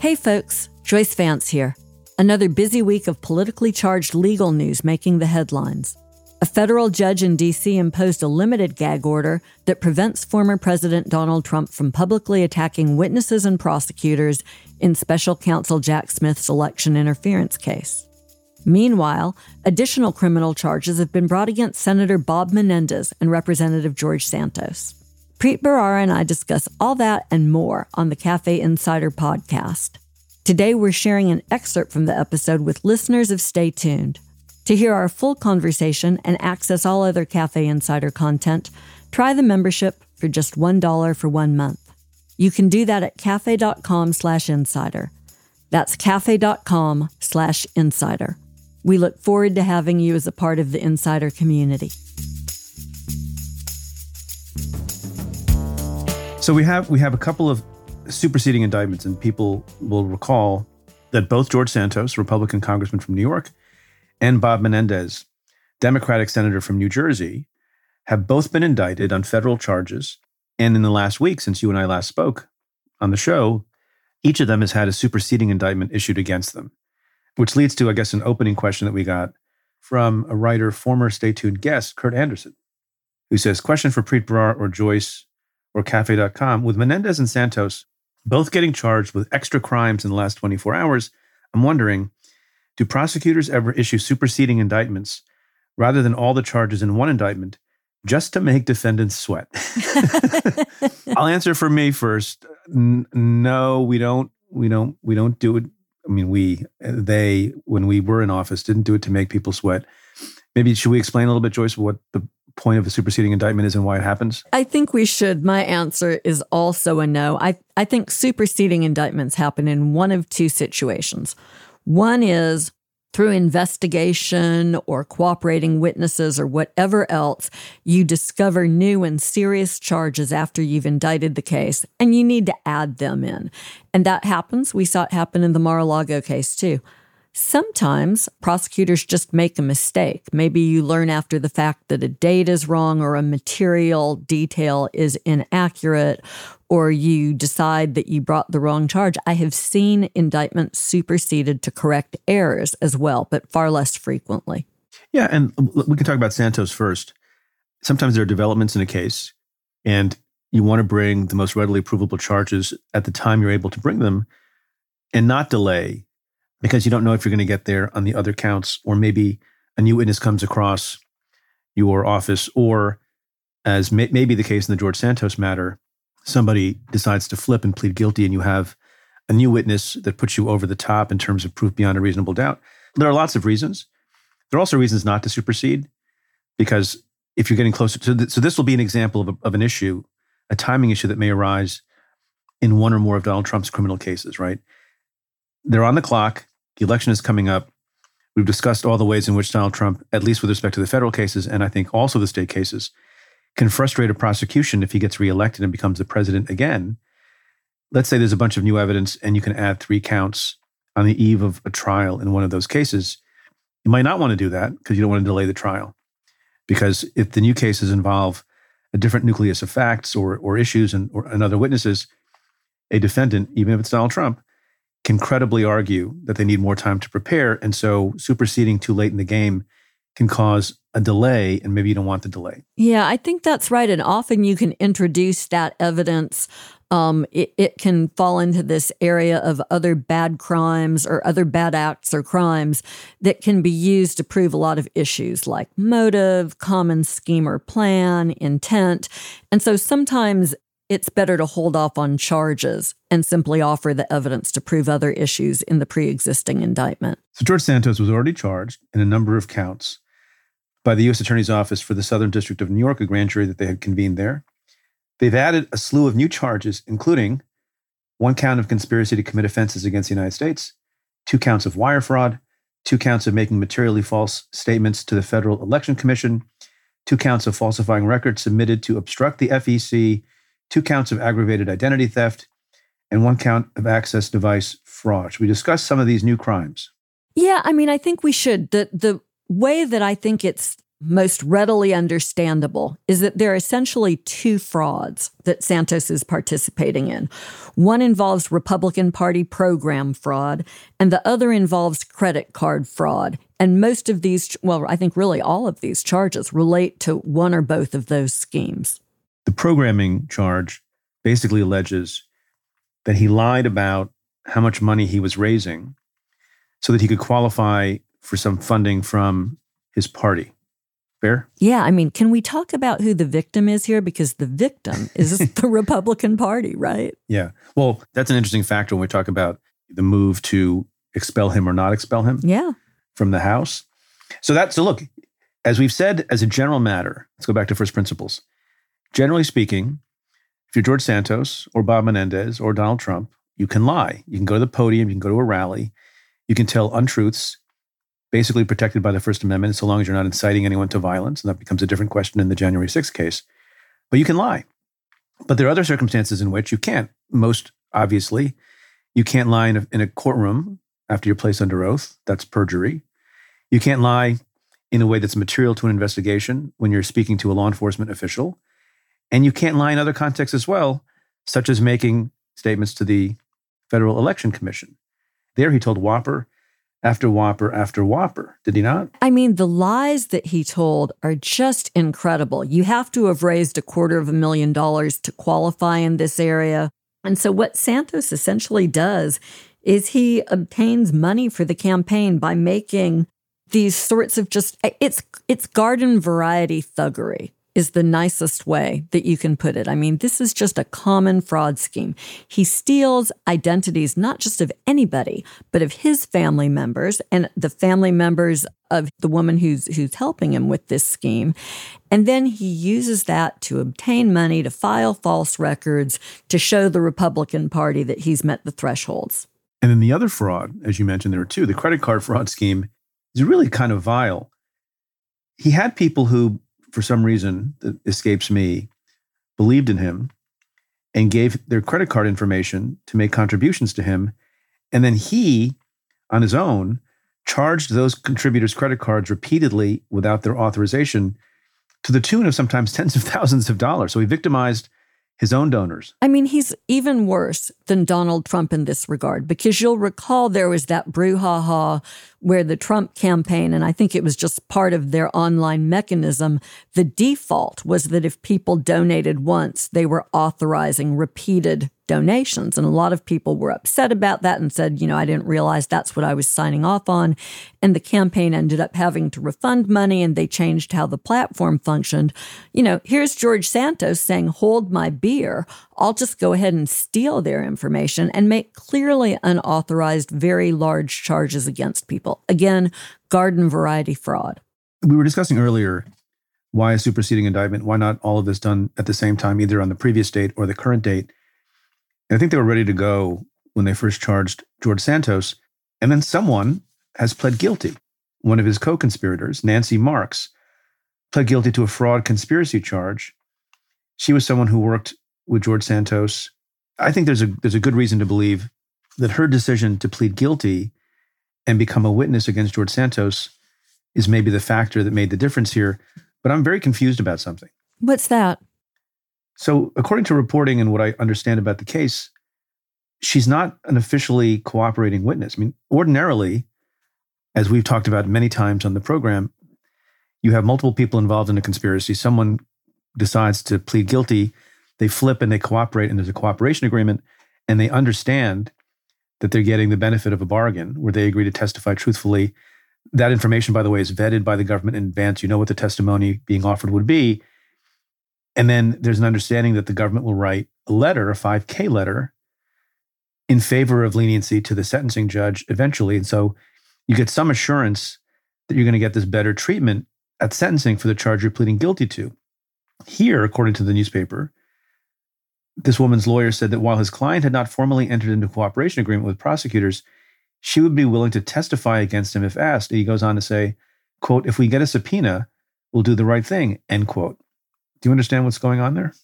Hey folks, Joyce Vance here. Another busy week of politically charged legal news making the headlines. A federal judge in D.C. imposed a limited gag order that prevents former President Donald Trump from publicly attacking witnesses and prosecutors in special counsel Jack Smith's election interference case. Meanwhile, additional criminal charges have been brought against Senator Bob Menendez and Representative George Santos. Preet Bharara and I discuss all that and more on the Cafe Insider podcast. Today, we're sharing an excerpt from the episode with listeners of Stay Tuned. To hear our full conversation and access all other Cafe Insider content, try the membership for just $1 for one month. You can do that at cafe.com slash insider. That's cafe.com slash insider. We look forward to having you as a part of the insider community. So we have we have a couple of superseding indictments, and people will recall that both George Santos, Republican congressman from New York, and Bob Menendez, Democratic senator from New Jersey, have both been indicted on federal charges. And in the last week, since you and I last spoke on the show, each of them has had a superseding indictment issued against them, which leads to, I guess, an opening question that we got from a writer, former Stay Tuned guest, Kurt Andersen, who says, Question for Preet Bharara or Joyce or Cafe.com. With Menendez and Santos both getting charged with extra crimes in the last 24 hours, I'm wondering do prosecutors ever issue superseding indictments rather than all the charges in one indictment just to make defendants sweat? I'll answer for me first. N- no, we don't. We don't. We don't do it. I mean, we, they, when we were in office, didn't do it to make people sweat. Maybe should we explain a little bit, Joyce, what the point of a superseding indictment is and why it happens? I think we should. My answer is also a no. I, I think superseding indictments happen in one of two situations. One is through investigation or cooperating witnesses or whatever else, you discover new and serious charges after you've indicted the case, and you need to add them in. And that happens. We saw it happen in the Mar a Lago case, too. Sometimes prosecutors just make a mistake. Maybe you learn after the fact that a date is wrong or a material detail is inaccurate, or you decide that you brought the wrong charge. I have seen indictments superseded to correct errors as well, but far less frequently. Yeah, and we can talk about Santos first. Sometimes there are developments in a case, and you want to bring the most readily provable charges at the time you're able to bring them and not delay because you don't know if you're going to get there on the other counts, or maybe a new witness comes across your office, or as may, may be the case in the George Santos matter, somebody decides to flip and plead guilty, and you have a new witness that puts you over the top in terms of proof beyond a reasonable doubt. There are lots of reasons. There are also reasons not to supersede, because if you're getting closer to, th- so this will be an example of, a, of an issue, a timing issue that may arise in one or more of Donald Trump's criminal cases, right? They're on the clock. The election is coming up. We've discussed all the ways in which Donald Trump, at least with respect to the federal cases, and I think also the state cases, can frustrate a prosecution if he gets reelected and becomes the president again. Let's say there's a bunch of new evidence and you can add three counts on the eve of a trial in one of those cases. You might not want to do that because you don't want to delay the trial. Because if the new cases involve a different nucleus of facts or, or issues and, or, and other witnesses, a defendant, even if it's Donald Trump, can credibly argue that they need more time to prepare. And so superseding too late in the game can cause a delay, and maybe you don't want the delay. Yeah, I think that's right. And often you can introduce that evidence. Um, it, it can fall into this area of other bad crimes or other bad acts or crimes that can be used to prove a lot of issues like motive, common scheme or plan, intent. And so sometimes it's better to hold off on charges and simply offer the evidence to prove other issues in the pre existing indictment. So, George Santos was already charged in a number of counts by the U.S. Attorney's Office for the Southern District of New York, a grand jury that they had convened there. They've added a slew of new charges, including one count of conspiracy to commit offenses against the United States, two counts of wire fraud, two counts of making materially false statements to the Federal Election Commission, two counts of falsifying records submitted to obstruct the FEC two counts of aggravated identity theft, and one count of access device fraud. Should we discuss some of these new crimes? Yeah, I mean, I think we should. The the way that I think it's most readily understandable is that there are essentially two frauds that Santos is participating in. One involves Republican Party program fraud, and the other involves credit card fraud. And most of these, well, I think really all of these charges relate to one or both of those schemes. The programming charge basically alleges that he lied about how much money he was raising so that he could qualify for some funding from his party. Fair? Yeah. I mean, can we talk about who the victim is here? Because the victim is the Republican Party, right? Yeah. Well, that's an interesting factor when we talk about the move to expel him or not expel him. Yeah. From the House. So that so look, as we've said as a general matter, let's go back to first principles. Generally speaking, if you're George Santos or Bob Menendez or Donald Trump, you can lie. You can go to the podium, you can go to a rally, you can tell untruths, basically protected by the First Amendment, so long as you're not inciting anyone to violence. And that becomes a different question in the January 6th case. But you can lie. But there are other circumstances in which you can't. Most obviously, you can't lie in a, in a courtroom after you're placed under oath. That's perjury. You can't lie in a way that's material to an investigation when you're speaking to a law enforcement official. And you can't lie in other contexts as well, such as making statements to the Federal Election Commission. There, he told Whopper after Whopper after Whopper, did he not? I mean, the lies that he told are just incredible. You have to have raised a quarter of a million dollars to qualify in this area. And so, what Santos essentially does is he obtains money for the campaign by making these sorts of just it's it's garden variety thuggery is the nicest way that you can put it. I mean, this is just a common fraud scheme. He steals identities not just of anybody, but of his family members and the family members of the woman who's who's helping him with this scheme. And then he uses that to obtain money to file false records to show the Republican Party that he's met the thresholds. And then the other fraud, as you mentioned, there are two. The credit card fraud scheme is really kind of vile. He had people who for some reason that escapes me, believed in him and gave their credit card information to make contributions to him. And then he, on his own, charged those contributors' credit cards repeatedly without their authorization to the tune of sometimes tens of thousands of dollars. So he victimized his own donors. I mean, he's even worse than Donald Trump in this regard because you'll recall there was that brouhaha where the Trump campaign, and I think it was just part of their online mechanism, the default was that if people donated once, they were authorizing repeated donations. And a lot of people were upset about that and said, you know, I didn't realize that's what I was signing off on. And the campaign ended up having to refund money and they changed how the platform functioned. You know, here's George Santos saying, hold my beer. I'll just go ahead and steal their information and make clearly unauthorized, very large charges against people. Again, garden variety fraud. We were discussing earlier why a superseding indictment? Why not all of this done at the same time, either on the previous date or the current date? And I think they were ready to go when they first charged George Santos. And then someone has pled guilty. One of his co conspirators, Nancy Marks, pled guilty to a fraud conspiracy charge. She was someone who worked with George Santos. I think there's a, there's a good reason to believe that her decision to plead guilty and become a witness against George Santos is maybe the factor that made the difference here. But I'm very confused about something. What's that? So, according to reporting and what I understand about the case, she's not an officially cooperating witness. I mean, ordinarily, as we've talked about many times on the program, you have multiple people involved in a conspiracy. Someone decides to plead guilty, they flip and they cooperate, and there's a cooperation agreement, and they understand that they're getting the benefit of a bargain where they agree to testify truthfully. That information, by the way, is vetted by the government in advance. You know what the testimony being offered would be. And then there's an understanding that the government will write a letter, a 5K letter, in favor of leniency to the sentencing judge eventually. And so you get some assurance that you're going to get this better treatment at sentencing for the charge you're pleading guilty to. Here, according to the newspaper, this woman's lawyer said that while his client had not formally entered into cooperation agreement with prosecutors, she would be willing to testify against him if asked. He goes on to say, quote, if we get a subpoena, we'll do the right thing, end quote. Do you understand what's going on there?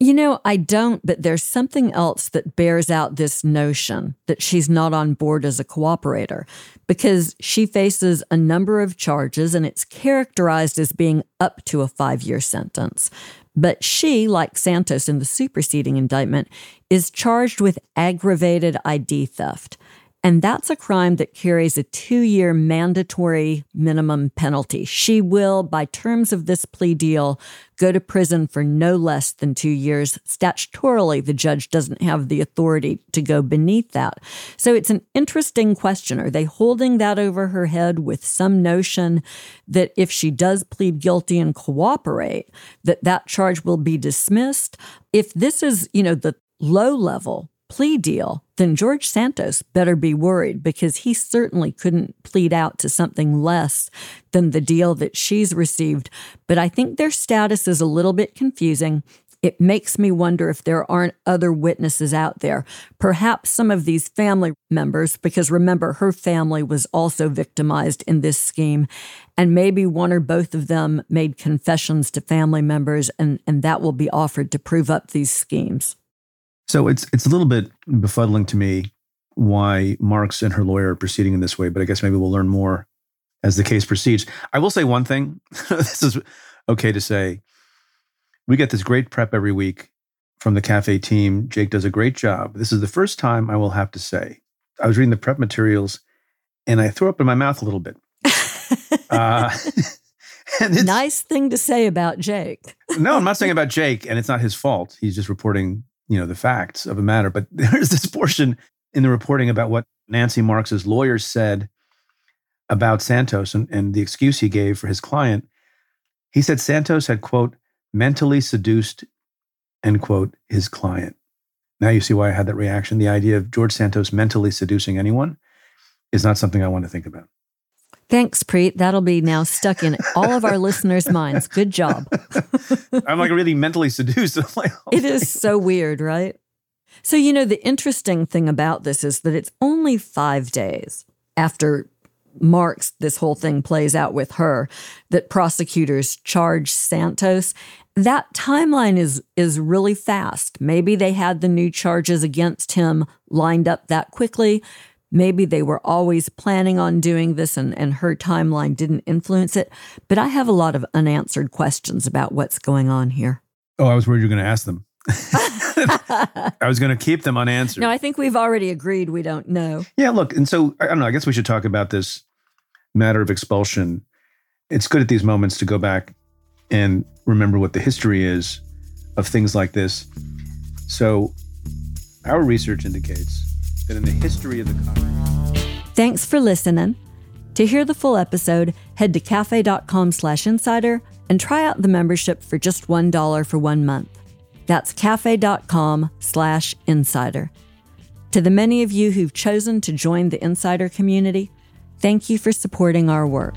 You know, I don't, but there's something else that bears out this notion that she's not on board as a cooperator because she faces a number of charges and it's characterized as being up to a five year sentence. But she, like Santos in the superseding indictment, is charged with aggravated ID theft. And that's a crime that carries a two year mandatory minimum penalty. She will, by terms of this plea deal, go to prison for no less than two years. Statutorily, the judge doesn't have the authority to go beneath that. So it's an interesting question. Are they holding that over her head with some notion that if she does plead guilty and cooperate, that that charge will be dismissed? If this is, you know, the low level plea deal, then George Santos better be worried because he certainly couldn't plead out to something less than the deal that she's received. But I think their status is a little bit confusing. It makes me wonder if there aren't other witnesses out there. Perhaps some of these family members, because remember, her family was also victimized in this scheme. And maybe one or both of them made confessions to family members, and, and that will be offered to prove up these schemes. So it's it's a little bit befuddling to me why Marks and her lawyer are proceeding in this way, but I guess maybe we'll learn more as the case proceeds. I will say one thing. this is okay to say. We get this great prep every week from the cafe team. Jake does a great job. This is the first time I will have to say I was reading the prep materials and I threw up in my mouth a little bit. uh, nice thing to say about Jake. no, I'm not saying about Jake, and it's not his fault. He's just reporting you know the facts of a matter but there's this portion in the reporting about what Nancy Marks's lawyer said about santos and, and the excuse he gave for his client. He said santos had quote mentally seduced end quote his client. Now you see why i had that reaction. The idea of george santos mentally seducing anyone is not something i want to think about Thanks, Preet. That'll be now stuck in all of our listeners' minds. Good job. I'm like really mentally seduced. Like, oh it is so weird, right? So, you know, the interesting thing about this is that it's only five days after Marks, this whole thing plays out with her, that prosecutors charge Santos. That timeline is is really fast. Maybe they had the new charges against him lined up that quickly. Maybe they were always planning on doing this and, and her timeline didn't influence it. But I have a lot of unanswered questions about what's going on here. Oh, I was worried you were going to ask them. I was going to keep them unanswered. No, I think we've already agreed we don't know. Yeah, look, and so I don't know. I guess we should talk about this matter of expulsion. It's good at these moments to go back and remember what the history is of things like this. So, our research indicates that in the history of the Congress. Thanks for listening. To hear the full episode, head to cafe.com slash insider and try out the membership for just $1 for one month. That's cafe.com slash insider. To the many of you who've chosen to join the insider community, thank you for supporting our work.